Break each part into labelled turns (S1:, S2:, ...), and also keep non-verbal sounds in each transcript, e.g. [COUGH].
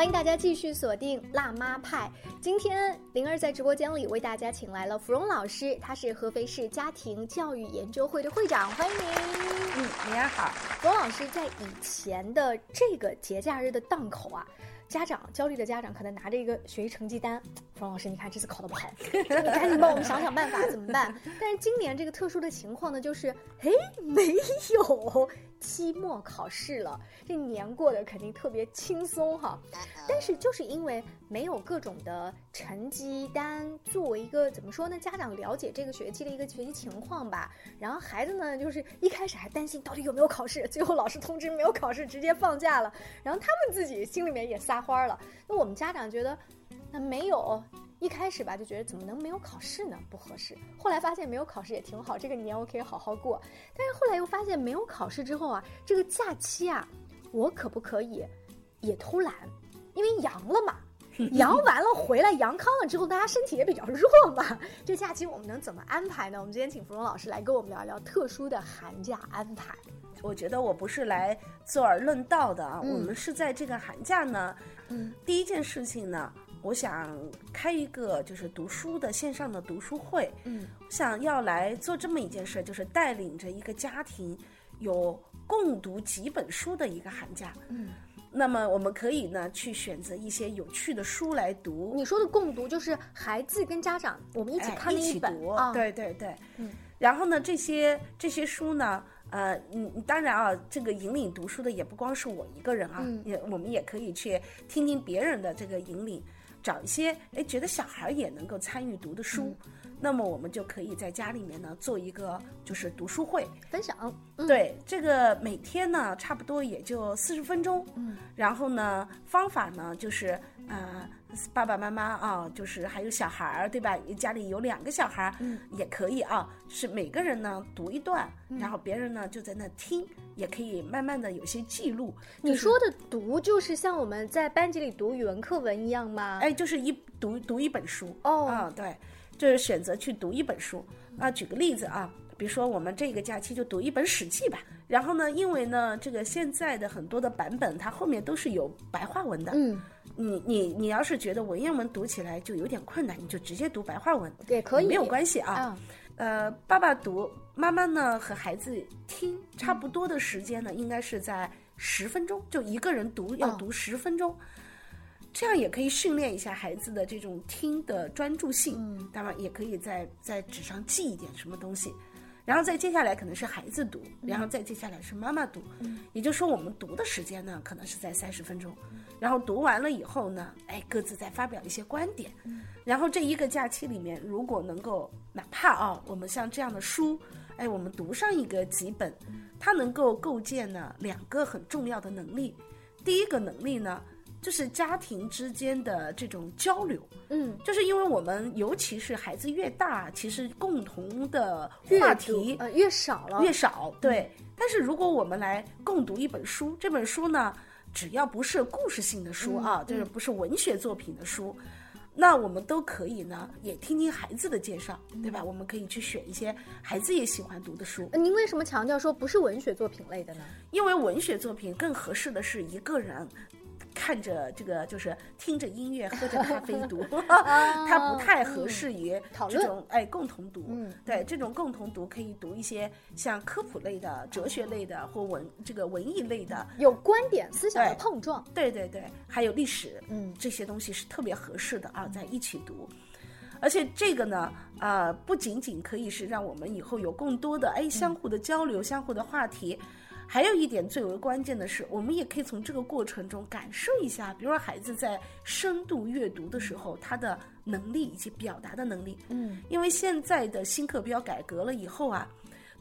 S1: 欢迎大家继续锁定辣妈派。今天灵儿在直播间里为大家请来了芙蓉老师，她是合肥市家庭教育研究会的会长，欢迎您。
S2: 嗯，灵儿好。
S1: 芙蓉老师在以前的这个节假日的档口啊。家长焦虑的家长可能拿着一个学习成绩单，冯老师，你看这次考的不好，[LAUGHS] 你赶紧帮我们想想办法怎么办？[LAUGHS] 但是今年这个特殊的情况呢，就是哎，没有期末考试了，这年过得肯定特别轻松哈。但是就是因为没有各种的成绩单作为一个怎么说呢？家长了解这个学期的一个学习情况吧。然后孩子呢，就是一开始还担心到底有没有考试，最后老师通知没有考试，直接放假了。然后他们自己心里面也撒。花了，那我们家长觉得，那没有一开始吧，就觉得怎么能没有考试呢？不合适。后来发现没有考试也挺好，这个年我可以好好过。但是后来又发现没有考试之后啊，这个假期啊，我可不可以也偷懒？因为阳了嘛，[LAUGHS] 阳完了回来阳康了之后，大家身体也比较弱嘛。这假期我们能怎么安排呢？我们今天请芙蓉老师来跟我们聊一聊特殊的寒假安排。
S2: 我觉得我不是来坐而论道的啊，我们是在这个寒假呢，嗯，第一件事情呢，我想开一个就是读书的线上的读书会，嗯，我想要来做这么一件事，就是带领着一个家庭有共读几本书的一个寒假，嗯，那么我们可以呢去选择一些有趣的书来读。
S1: 你说的共读就是孩子跟家长我们一起看
S2: 一
S1: 本，
S2: 对对对，嗯，然后呢这些这些书呢。呃，嗯，当然啊，这个引领读书的也不光是我一个人啊，也我们也可以去听听别人的这个引领，找一些哎觉得小孩也能够参与读的书，那么我们就可以在家里面呢做一个就是读书会。
S1: 分享。
S2: 对，这个每天呢差不多也就四十分钟，嗯，然后呢方法呢就是呃。爸爸妈妈啊，就是还有小孩儿，对吧？家里有两个小孩儿，嗯，也可以啊。是每个人呢读一段，然后别人呢就在那听，也可以慢慢的有些记录。
S1: 你说的读，就是像我们在班级里读语文课文一样吗？
S2: 哎，就是一读读一本书哦。啊，对，就是选择去读一本书。啊，举个例子啊，比如说我们这个假期就读一本《史记》吧。然后呢，因为呢，这个现在的很多的版本，它后面都是有白话文的。嗯。你你你要是觉得文言文读起来就有点困难，你就直接读白话文，
S1: 也可以，
S2: 没有关系啊。呃，爸爸读，妈妈呢和孩子听，差不多的时间呢，应该是在十分钟，就一个人读要读十分钟，这样也可以训练一下孩子的这种听的专注性。当然，也可以在在纸上记一点什么东西。然后再接下来可能是孩子读，然后再接下来是妈妈读，也就是说我们读的时间呢，可能是在三十分钟。然后读完了以后呢，哎，各自再发表一些观点。然后这一个假期里面，如果能够哪怕啊，我们像这样的书，哎，我们读上一个几本，它能够构建呢两个很重要的能力。第一个能力呢。就是家庭之间的这种交流，嗯，就是因为我们尤其是孩子越大，其实共同的话题
S1: 呃越少了，
S2: 越少，对。但是如果我们来共读一本书，这本书呢，只要不是故事性的书啊，就是不是文学作品的书，那我们都可以呢，也听听孩子的介绍，对吧？我们可以去选一些孩子也喜欢读的书。
S1: 您为什么强调说不是文学作品类的呢？
S2: 因为文学作品更合适的是一个人。看着这个就是听着音乐喝着咖啡读，[LAUGHS] [LAUGHS] 它不太合适于这种哎共同读。对，这种共同读可以读一些像科普类的、哲学类的或文这个文艺类的，
S1: 有观点思想的碰撞。
S2: 对对对，还有历史，嗯，这些东西是特别合适的啊，在一起读。而且这个呢，啊，不仅仅可以是让我们以后有更多的哎相互的交流、相互的话题。还有一点最为关键的是，我们也可以从这个过程中感受一下，比如说孩子在深度阅读的时候，他的能力以及表达的能力。嗯，因为现在的新课标改革了以后啊，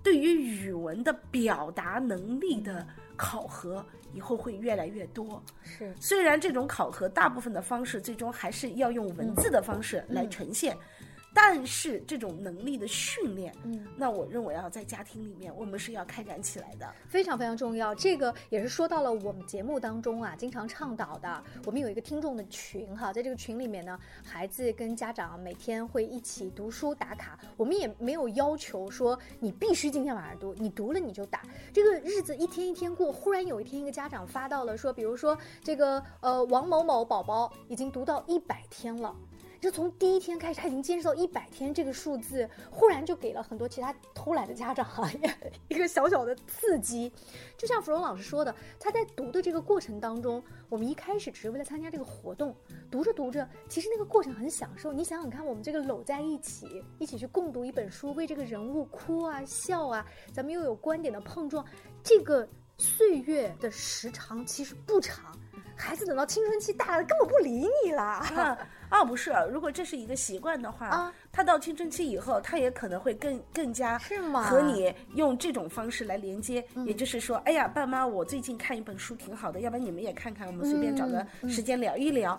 S2: 对于语文的表达能力的考核以后会越来越多。
S1: 是，
S2: 虽然这种考核大部分的方式最终还是要用文字的方式来呈现。但是这种能力的训练，
S1: 嗯，
S2: 那我认为要，在家庭里面我们是要开展起来的。
S1: 非常非常重要。这个也是说到了我们节目当中啊，经常倡导的。我们有一个听众的群哈，在这个群里面呢，孩子跟家长每天会一起读书打卡。我们也没有要求说你必须今天晚上读，你读了你就打。这个日子一天一天过，忽然有一天一个家长发到了说，比如说这个呃王某某宝宝已经读到一百天了。就从第一天开始，他已经坚持到一百天这个数字，忽然就给了很多其他偷懒的家长啊 [LAUGHS] 一个小小的刺激。就像芙蓉老师说的，他在读的这个过程当中，我们一开始只是为了参加这个活动，读着读着，其实那个过程很享受。你想想看，我们这个搂在一起，一起去共读一本书，为这个人物哭啊笑啊，咱们又有观点的碰撞，这个岁月的时长其实不长。孩子等到青春期大了，根本不理你了。
S2: 啊哦，不是，如果这是一个习惯的话，
S1: 啊
S2: 他到青春期以后，他也可能会更更加
S1: 是吗
S2: 和你用这种方式来连接。
S1: 嗯
S2: 也就是说，哎呀，爸妈，我最近看一本书挺好的，要不然你们也看看，我们随便找个
S1: 嗯
S2: 时间聊一聊。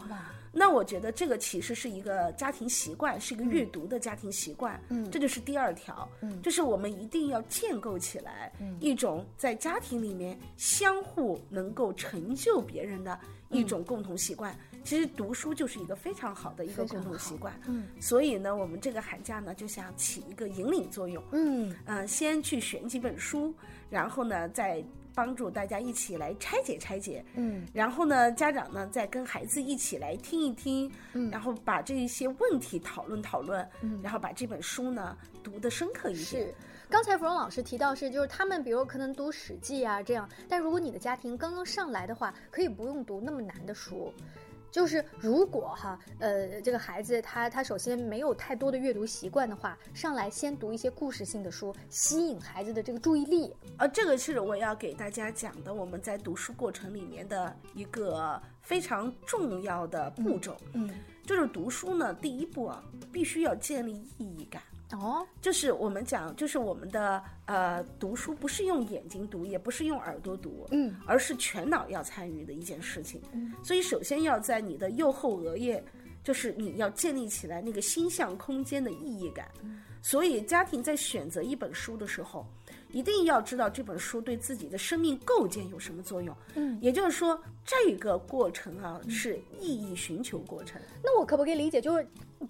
S2: 那我觉得这个其实是一个家庭习惯，是一个阅读的家庭习惯。
S1: 嗯。
S2: 这就是第二条，
S1: 嗯。
S2: 就是我们一定要建构起来一种在家庭里面相互能够成就别人的一种共同习惯。其实读书就是一个非常好的一个共同习惯。
S1: 嗯。
S2: 所以呢，我们这个寒假呢就想起一个引领作用，
S1: 嗯。
S2: 嗯、先去选几本书，然后呢再帮助大家一起来拆解拆解，
S1: 嗯。
S2: 然后呢，家长呢再跟孩子一起来听一听，
S1: 嗯。
S2: 然后把这一些问题讨论讨论，
S1: 嗯。
S2: 然后把这本书呢读得深刻一点。
S1: 是，刚才芙蓉老师提到是，就是他们比如可能读《史记》啊这样，但如果你的家庭刚刚上来的话，可以不用读那么难的书。就是如果哈，呃，这个孩子他他首先没有太多的阅读习惯的话，上来先读一些故事性的书，吸引孩子的这个注意力。
S2: 呃，这个是我要给大家讲的，我们在读书过程里面的一个非常重要的步骤，
S1: 嗯，
S2: 就是读书呢，第一步啊，必须要建立意义感。
S1: 哦，
S2: 就是我们讲，就是我们的呃读书不是用眼睛读，也不是用耳朵读，
S1: 嗯，
S2: 而是全脑要参与的一件事情。
S1: 嗯，
S2: 所以首先要在你的右后额叶，就是你要建立起来那个心象空间的意义感。所以家庭在选择一本书的时候，一定要知道这本书对自己的生命构建有什么作用。
S1: 嗯，
S2: 也就是说，这个过程啊是意义寻求过程。
S1: 那我可不可以理解，就是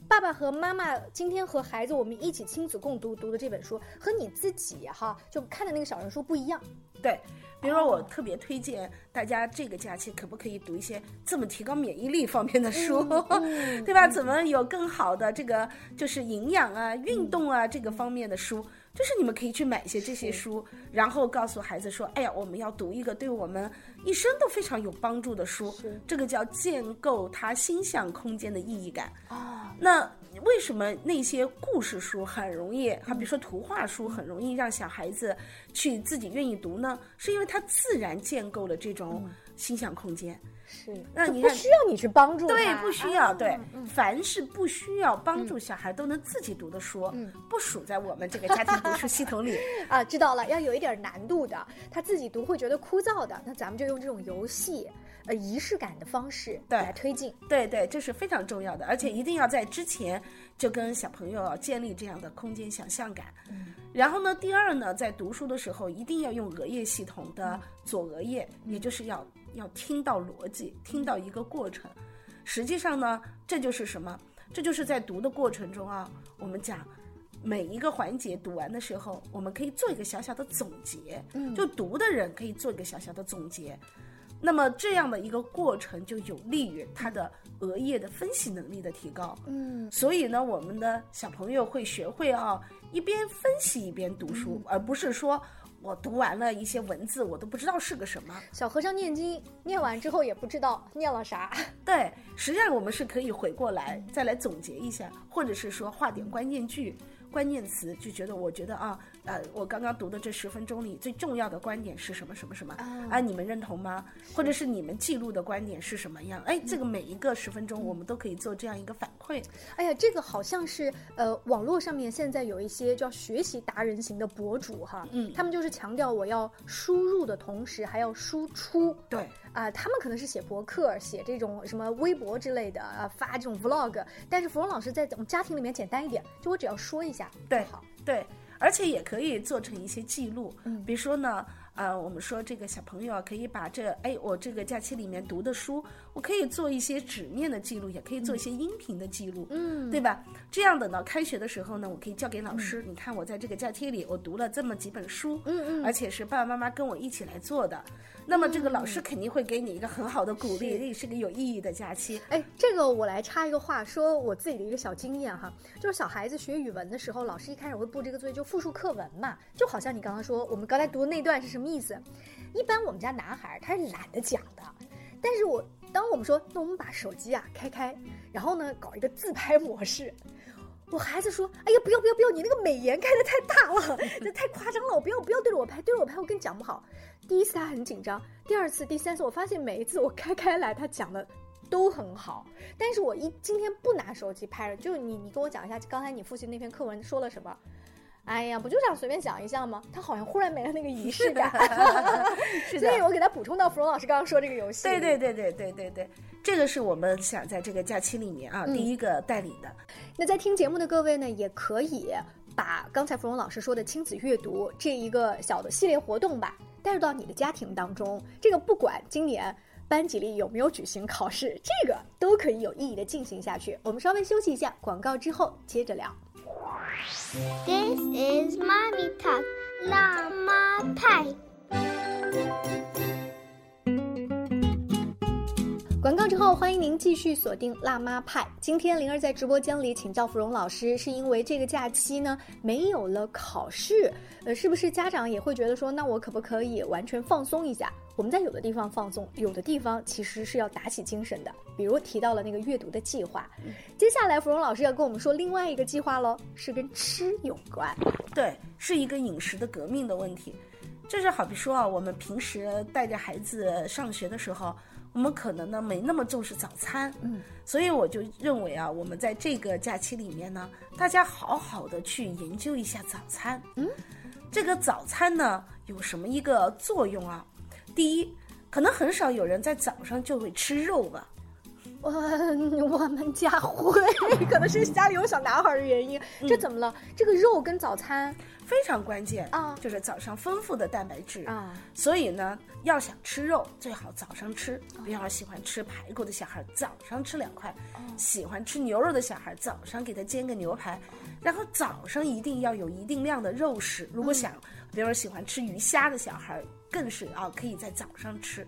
S1: 爸爸和妈妈今天和孩子我们一起亲子共读读的这本书，和你自己哈就看的那个小人书不一样？
S2: 对，比如说我特别推荐大家这个假期可不可以读一些这么提高免疫力方面的书，[LAUGHS]
S1: 嗯
S2: 对吧？怎么有更好的这个就是营养啊、运动啊这个方面的书，就是你们可以去买一些这些书，然后告诉孩子说：“哎呀，我们要读一个对我们一生都非常有帮助的书，这个叫建构他心象空间的意义感。”
S1: 啊，
S2: 那为什么那些故事书很容易，好比如说图画书很容易让小孩子去自己愿意读呢？是因为它自然建构了这种心想空间。
S1: 是，
S2: 那你
S1: 不需要你去帮助他，
S2: 对，不需要。
S1: 啊
S2: 对，凡是不需要帮助小孩都能自己读的书，不属在我们这个家庭读书系统里。[LAUGHS]
S1: 啊，知道了，要有一点难度的，他自己读会觉得枯燥的，那咱们就用这种游戏，呃，仪式感的方式
S2: 对
S1: 来推进。
S2: 对对，这是非常重要的，而且一定要在之前就跟小朋友建立这样的空间想象感。然后呢，第二呢，在读书的时候一定要用额叶系统的左额叶，也就是要要听到逻辑，听到一个过程。实际上呢，这就是什么？这就是在读的过程中啊，我们讲。每一个环节读完的时候，我们可以做一个小小的总结，
S1: 嗯
S2: 就读的人可以做一个小小的总结，那么这样的一个过程就有利于他的额叶的分析能力的提高。
S1: 嗯，
S2: 所以呢，我们的小朋友会学会啊，一边分析一边读书，而不是说我读完了一些文字，我都不知道是个什么。
S1: 小和尚念经念完之后也不知道念了啥。[LAUGHS]
S2: 对，实际上我们是可以回过来再来总结一下，或者是说画点关键句，关键词，就觉得我觉得啊，呃，我刚刚读的这十分钟里最重要的观点是什么什么什么啊？你们认同吗？或者是你们记录的观点是什么样？哎，这个每一个十分钟我们都可以做这样一个反馈。
S1: 哎呀，这个好像是呃，网络上面现在有一些叫学习达人型的博主哈，嗯，他们就是强调我要输入的同时还要输出。
S2: 对。
S1: 啊，他们可能是写博客、写这种什么微博之类的啊，发这种 vlog。但是芙蓉老师在我们家庭里面简单一点，就我只要说一下，
S2: 对，好，对，而且也可以做成一些记录，嗯，比如说呢。呃，我们说这个小朋友啊，可以把这哎，我这个假期里面读的书，我可以做一些纸面的记录，也可以做一些音频的记录，嗯，对吧？这样等到，开学的时候呢，我可以交给老师，你看我在这个假期里，我读了这么几本书，嗯嗯，而且是爸爸妈妈跟我一起来做的，那么这个老师肯定会给你一个很好的鼓励，这也是个有意义的假期。
S1: 哎，这个我来插一个话，说我自己的一个小经验哈，就是小孩子学语文的时候，老师一开始会布这个作业，就复述课文嘛，就好像你刚刚说，我们刚才读的那段是什么？意思，一般我们家男孩他是懒得讲的，但是我当我们说，那我们把手机啊开开，然后呢搞一个自拍模式，我孩子说，哎呀不要不要不要，你那个美颜开的太大了，[LAUGHS] 这太夸张了，我不要不要对着我拍，对着我拍我跟你讲不好。第一次他很紧张，第二次第三次我发现每一次我开开来他讲的都很好，但是我一今天不拿手机拍了，就你你跟我讲一下刚才你复习那篇课文说了什么。哎呀，不就这样随便讲一下吗？他好像忽然没了那个仪式感，[LAUGHS] 所以我给他补充到芙蓉老师刚刚说这个游戏。
S2: 对对对对对对对，这个是我们想在这个假期里面啊，第一个带领的。
S1: 那在听节目的各位呢，也可以把刚才芙蓉老师说的亲子阅读这一个小的系列活动吧，带入到你的家庭当中。这个不管今年班级里有没有举行考试，这个都可以有意义的进行下去。我们稍微休息一下，广告之后接着聊。
S3: This is mommy talk，辣妈
S1: 广告之后，欢迎您继续锁定辣妈派。今天灵儿在直播间里请教芙蓉老师，是因为这个假期呢没有了考试，呃，是不是家长也会觉得说，那我可不可以完全放松一下？我们在有的地方放松，有的地方其实是要打起精神的。比如提到了那个阅读的计划，接下来芙蓉老师要跟我们说另外一个计划喽，是跟吃有关。
S2: 对，是一个饮食的革命的问题。就是好比说啊，我们平时带着孩子上学的时候，我们可能呢没那么重视早餐，嗯，所以我就认为啊，我们在这个假期里面呢，大家好好的去研究一下早餐，嗯，这个早餐呢有什么一个作用啊？第一，可能很少有人在早上就会吃肉吧。
S1: 我我们家会，可能是家里有小男孩的原因。这怎么了？这个肉跟早餐
S2: 非常关键啊，就是早上丰富的蛋白质啊。所以呢，要想吃肉，最好早上吃。比方喜欢吃排骨的小孩，早上吃两块；喜欢吃牛肉的小孩，早上给他煎个牛排。然后早上一定要有一定量的肉食。如果想，比如说喜欢吃鱼虾的小孩，更是啊，可以在早上吃。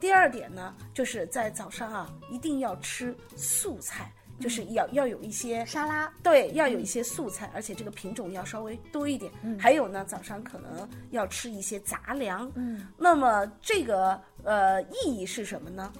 S2: 第二点呢，就是在早上啊，一定要吃素菜，就是要要有一些
S1: 沙拉，
S2: 对，要有一些素菜，而且这个品种要稍微多一点。嗯，还有呢，早上可能要吃一些杂粮。嗯，那么这个呃意义是什么呢？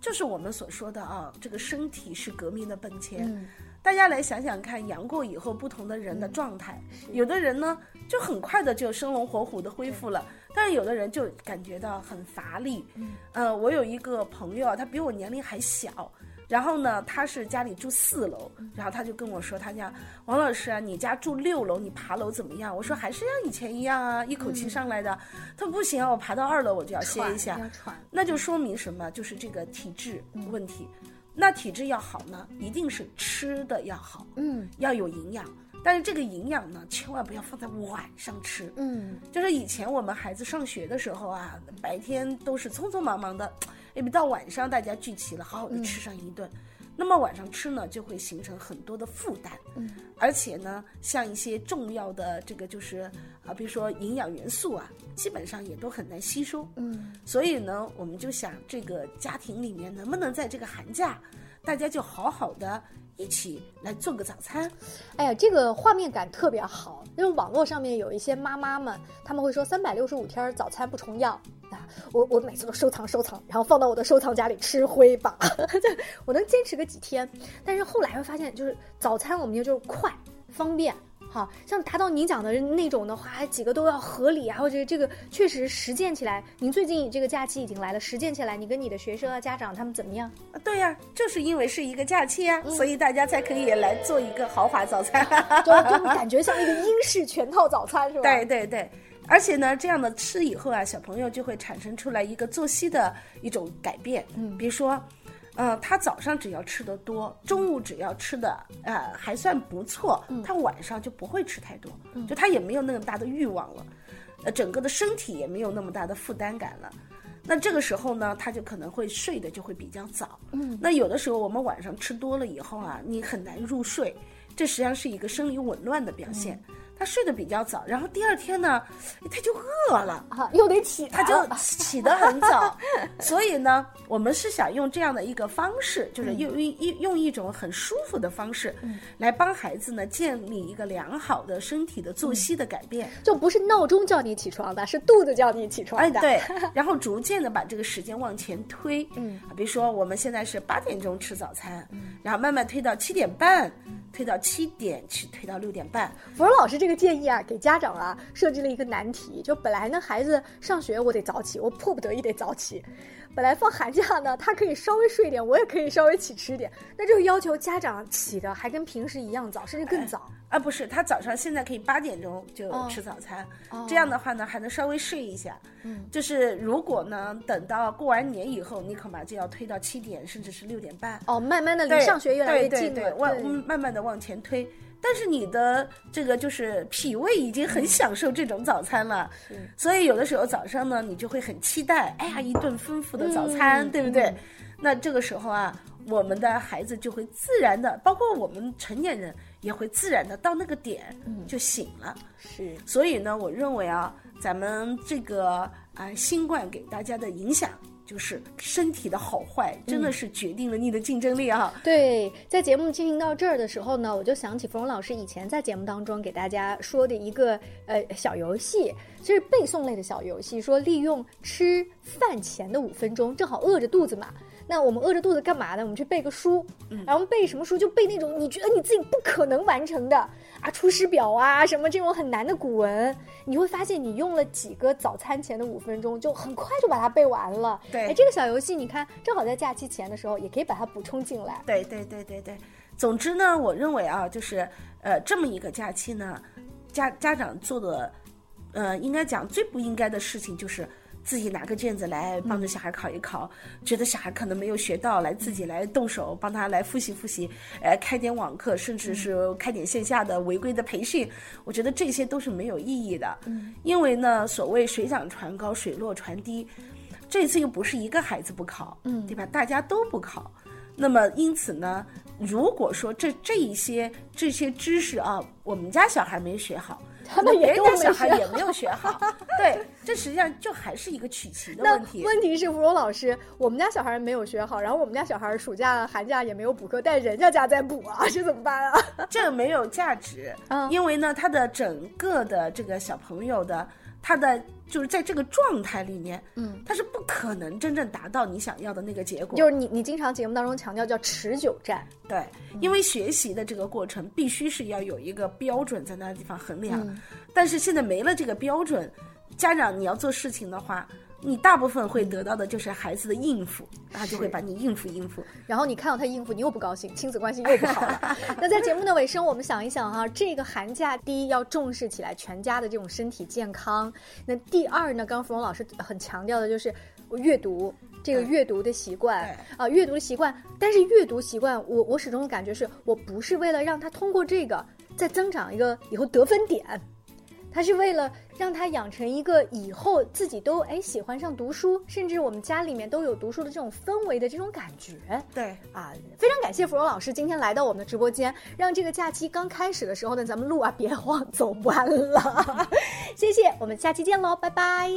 S2: 就是我们所说的啊，这个身体是革命的本钱。大家来想想看，阳过以后不同的人的状态，有的人呢就很快的就生龙活虎的恢复了，但是有的人就感觉到很乏力。嗯，呃，我有一个朋友，他比我年龄还小，然后呢，他是家里住四楼，然后他就跟我说，他讲王老师啊，你家住六楼，你爬楼怎么样？我说还是像以前一样啊，一口气上来的。他说不行啊，我爬到二楼我就要歇一下，那就说明什么？就是这个体质问题。那体质要好呢，一定是吃的要好，嗯，要有营养。但是这个营养呢，千万不要放在晚上吃，嗯，就是以前我们孩子上学的时候啊，白天都是匆匆忙忙的，一到晚上大家聚齐了，好好的吃上一顿。那么晚上吃呢，就会形成很多的负担，嗯，而且呢，像一些重要的这个就是啊，比如说营养元素啊，基本上也都很难吸收，嗯，所以呢，我们就想这个家庭里面能不能在这个寒假，大家就好好的一起来做个早餐。
S1: 哎呀，这个画面感特别好，因为网络上面有一些妈妈们，他们会说三百六十五天早餐不重样啊。我我每次都收藏收藏，然后放到我的收藏夹里吃灰吧。[LAUGHS] 我能坚持个几天，但是后来会发现，就是早餐我们就就是快、方便、好像达到您讲的那种的话，几个都要合理啊，或者这个确实实践起来。您最近这个假期已经来了，实践起来，你跟你的学生啊、家长他们怎么样？
S2: 啊对呀、就是因为是一个假期呀、所以大家才可以来做一个豪华早餐。[LAUGHS]
S1: 就就感觉像一个英式全套早餐是吧？
S2: 对对对，而且呢，这样的吃以后啊，小朋友就会产生出来一个作息的一种改变。嗯，比如说，呃，他早上只要吃得多，中午只要吃的呃还算不错，他晚上就不会吃太多，就他也没有那么大的欲望了，呃，整个的身体也没有那么大的负担感了。那这个时候呢，他就可能会睡得就会比较早。嗯，那有的时候我们晚上吃多了以后啊，你很难入睡，这实际上是一个生理紊乱的表现。他睡得比较早，然后第二天呢，他就饿了。
S1: 啊，又得起
S2: 他就起得很早，所以呢，我们是想用这样的一个方式，就是用一一用一种很舒服的方式，来帮孩子呢建立一个良好的身体的作息的改变。
S1: 就不是闹钟叫你起床的，是肚子叫你起床
S2: 哎，
S1: 的。
S2: 对，[LAUGHS] 然后逐渐的把这个时间往前推，
S1: 嗯
S2: 啊，比如说我们现在是八点钟吃早餐，然后慢慢推到七点半，推到七点，去推到六点半，
S1: 芙蓉老师这个建议啊，给家长啊设置了一个难题，就本来呢孩子上学我得早起，我迫不得已得早起。本来放寒假呢，他可以稍微睡一点，我也可以稍微起迟点。那这个要求家长起的还跟平时一样早，甚至更早。
S2: 啊，不是，他早上现在可以八点钟就
S1: 哦
S2: 吃早餐，
S1: 哦
S2: 这样的话呢，还能稍微睡一下。
S1: 嗯，
S2: 就是如果呢，等到过完年以后，你恐怕就要推到七点，甚至是六点半。
S1: 哦，慢慢的离上学越来越近了。
S2: 对对，往嗯慢慢的往前推。但是你的这个就是脾胃已经很享受这种早餐了，所以有的时候早上呢，你就会很期待，哎呀，一顿丰富的早餐，
S1: 嗯
S2: 对不对？
S1: 嗯
S2: 那这个时候啊，我们的孩子就会自然的，包括我们成年人也会自然的到那个点
S1: 嗯
S2: 就醒了。
S1: 是
S2: 所以呢，我认为啊，咱们这个啊、新冠给大家的影响。就是身体的好坏，真的
S1: 嗯
S2: 是决定了你的竞争力啊！
S1: 对，在节目进行到这儿的时候呢，我就想起芙蓉老师以前在节目当中给大家说的一个呃小游戏，就是背诵类的小游戏，说利用吃饭前的五分钟，正好饿着肚子嘛。那我们饿着肚子干嘛呢？我们去背个书，然后背什么书？就背那种你觉得你自己不可能完成的啊，《出师表》啊，什么这种很难的古文，你会发现你用了几个早餐前的五分钟，就很快就把它背完了。
S2: 对
S1: 哎，这个小游戏你看，正好在假期前的时候也可以把它补充进来。
S2: 对对对对对，总之呢，我认为啊，就是呃，这么一个假期呢，家家长做的，呃，应该讲最不应该的事情就是。自己拿个卷子来帮着小孩考一考，觉得小孩可能没有学到，来自己来动手帮他来复习复习，呃，开点网课，甚至是开点线下的违规的培训，我觉得这些都是没有意义的。嗯，因为呢，所谓水涨船高，水落船低，这次又不是一个孩子不考，嗯，对吧？大家都不考，那么因此呢，如果说这这一些这些知识啊，我们家小孩没学好，
S1: 他们
S2: 人家小孩
S1: 学
S2: 也没有学好，[LAUGHS] 对，这实际上就还是一个取其的问题。
S1: 问题是，芙蓉老师，我们家小孩没有学好，然后我们家小孩暑假、寒假也没有补课，但人家家在补啊，[LAUGHS] 这怎么办啊？
S2: 这没有价值，
S1: 嗯
S2: 因为呢，他的整个的这个小朋友的他的就是在这个状态里面，
S1: 嗯，
S2: 他是不可能真正达到你想要的那个结果。
S1: 就是你，你经常节目当中强调叫持久战，
S2: 对，因为学习的这个过程必须是要有一个标准在那个地方衡量，
S1: 嗯。
S2: 但是现在没了这个标准，家长你要做事情的话，你大部分会得到的就是孩子的应付，他就会把你应付应付。
S1: 然后你看到他应付，你又不高兴，亲子关系又不好了。[LAUGHS] 那在节目的尾声，我们想一想哈、这个寒假，第一要重视起来全家的这种身体健康。那第二呢，刚刚芙蓉老师很强调的就是阅读。这个阅读的习惯
S2: 对
S1: 啊，阅读的习惯，但是阅读习惯，我我始终的感觉是我不是为了让他通过这个再增长一个以后得分点，他是为了让他养成一个以后自己都哎喜欢上读书，甚至我们家里面都有读书的这种氛围的这种感觉。
S2: 对，
S1: 啊，非常感谢芙蓉老师今天来到我们的直播间，让这个假期刚开始的时候呢，咱们路啊别 [LAUGHS] 慌走弯了。[LAUGHS] 谢谢，我们下期见喽，拜拜。